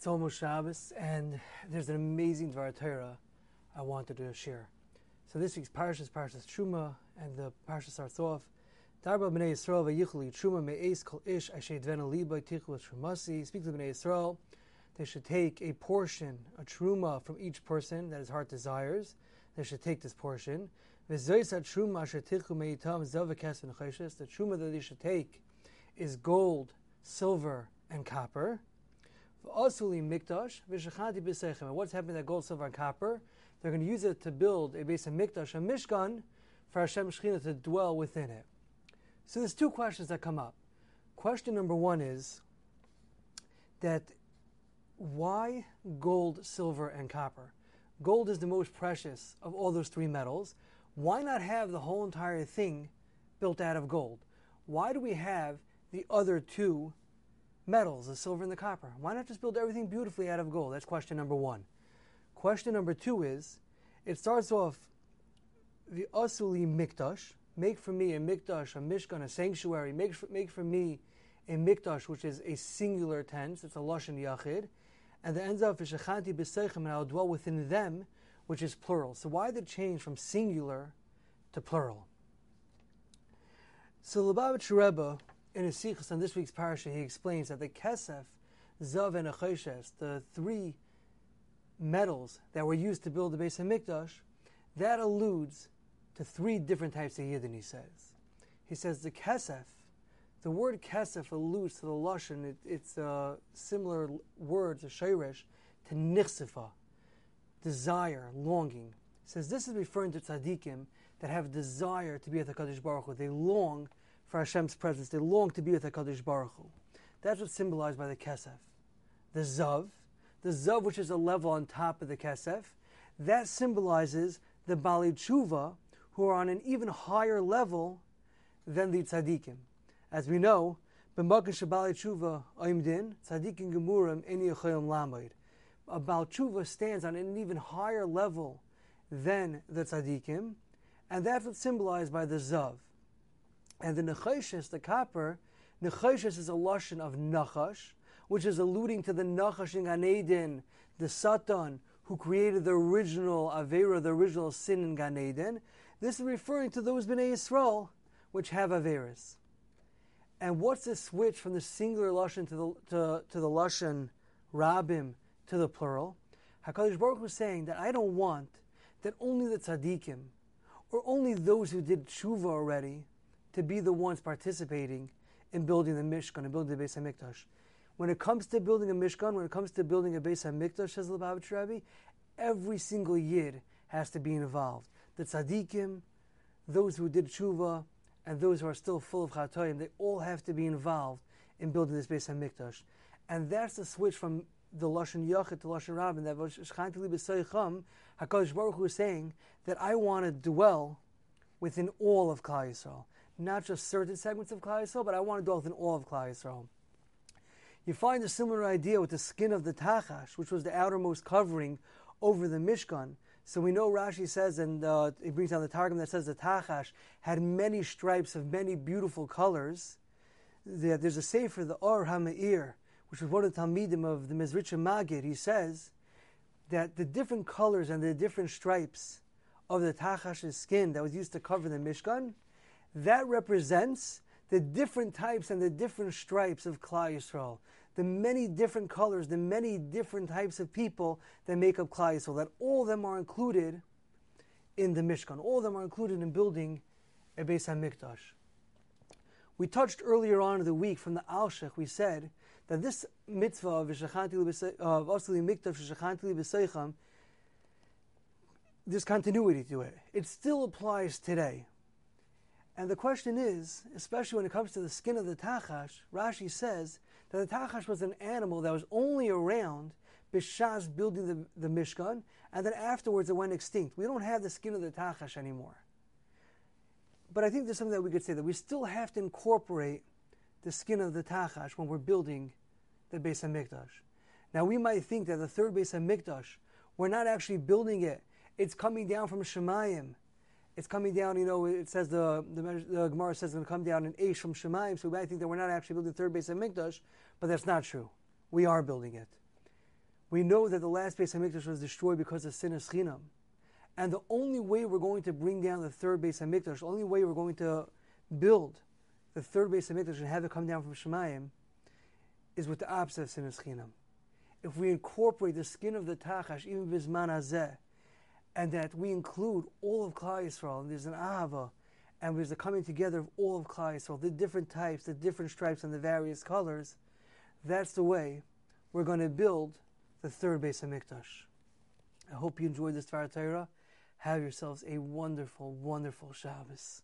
It's almost Shabbos, and there's an amazing Dvar Torah I wanted to share. So this week's parsha is Parshas Truma, and the parsha starts off. Darba b'nei Yisrael v'yichli Truma me'eis kol ish asher dvena liba tichlu trumasi. Speak to b'nei Yisrael. They should take a portion, a truma, from each person that his heart desires. They should take this portion. V'zoysa truma asher tichlu me'itam zavakes v'necheshes. The truma that they should take is gold, silver, and copper. Mikdash v'shachanti b'seichem. What's happening that gold, silver, and copper? They're going to use it to build a Beis HaMikdash, a mishkan, for Hashem Shechina to dwell within it. So there's two questions that come up. Question number one is that why gold, silver, and copper? Gold is the most precious of all those three metals. Why not have the whole entire thing built out of gold? Why do we have the other two metals, the silver and the copper? Why not just build everything beautifully out of gold? That's question number one. Question number two is it starts off the asuli mikdash, make for me a mikdash, a mishkan, a sanctuary, make for, make for me a mikdash, which is a singular tense, it's a lashon yachid, and the ends up v'shachanti b'seichem, and I'll dwell within them, which is plural. So why the change from singular to plural? So Lubavitch Rebbe in his Sichos on this week's parasha, he explains that the Kesef, Zav, and Achoshes, the three metals that were used to build the Beis HaMikdash, that alludes to three different types of Yidden, he says. He says the Kesef, the word Kesef alludes to the Lashon, it, it's uh, a similar word, to Shayresh, to Nichsifa, desire, longing. He says this is referring to tzaddikim that have desire to be at the Kadosh Baruch Hu. They long for Hashem's presence. They long to be with HaKadosh Baruch Hu. That's what's symbolized by the Kesef. The Zav, the Zav which is a level on top of the Kesef, that symbolizes the Bali Tshuva, who are on an even higher level than the Tzaddikim. As we know, B'makan Shabali Tshuva Oimdin, Tzaddikim Gemurim Eni Lamoid. A Bal Tshuva stands on an even higher level than the Tzaddikim, and that's what's symbolized by the Zav. And the Nechoshes, the copper, Nechoshes is a lashon of Nachash, which is alluding to the Nachash in Gan Eden, the Satan who created the original Avera, the original sin in Gan Eden. This is referring to those Bnei Yisrael which have Averas. And what's the switch from the singular lashon to the to, to the lashon Rabim to the plural? Hakadosh Baruch was saying that I don't want that only the tzaddikim or only those who did tshuva already to be the ones participating in building the Mishkan and building the Beis Hamikdash. When it comes to building a Mishkan, when it comes to building a Beis Hamikdash, says the Lubavitch every single yid has to be involved. The tzaddikim, those who did tshuva, and those who are still full of chatoim, they all have to be involved in building this Beis Hamikdash. And that's the switch from the Lashon Yachid to Lashon Rabim, that HaKadosh Baruch Hu is saying that I want to dwell within all of Klal Yisrael not just certain segments of Klal Yisrael, but I want to dwell within all of Klal Yisrael. You find a similar idea with the skin of the Tachash, which was the outermost covering over the Mishkan. So we know Rashi says, and uh, he brings down the Targum that says the Tachash had many stripes of many beautiful colors. There's a sefer, the Or HaMeir, which was one of the Talmidim of the Mezritcha Magid. He says that the different colors and the different stripes of the Tachash's skin that was used to cover the Mishkan that represents the different types and the different stripes of Klal Yisrael, the many different colors, the many different types of people that make up Klal Yisrael, that all of them are included in the Mishkan. All of them are included in building a Beis HaMikdash. We touched earlier on in the week from the Alshech, we said that this mitzvah of Asli Mikdash there's continuity to it. It still applies today. And the question is, especially when it comes to the skin of the Tachash, Rashi says that the Tachash was an animal that was only around Bishas building the, the Mishkan, and then afterwards it went extinct. We don't have the skin of the Tachash anymore. But I think there's something that we could say that we still have to incorporate the skin of the Tachash when we're building the Beis HaMikdash. Now we might think that the third Beis HaMikdash, we're not actually building it. It's coming down from Shemayim it's coming down, you know, it says the, the, the Gemara says it's going to come down in Aish from Shemaim, so we might think that we're not actually building the third Beis HaMikdash, but that's not true. We are building it. We know that the last Beis HaMikdash was destroyed because of sin chinam, and the only way we're going to bring down the third Beis HaMikdash, the only way we're going to build the third Beis HaMikdash and have it come down from Shemayim, is with the opposite of sin chinam. If we incorporate the skin of the Tachash, even Bizman Hazeh, and that we include all of Klal Yisrael, and there's an Ahava, and there's a coming together of all of Klal Yisrael, the different types, the different stripes, and the various colors, that's the way we're going to build the third base of Hamikdash. I hope you enjoyed this Torah. Have yourselves a wonderful, wonderful Shabbos.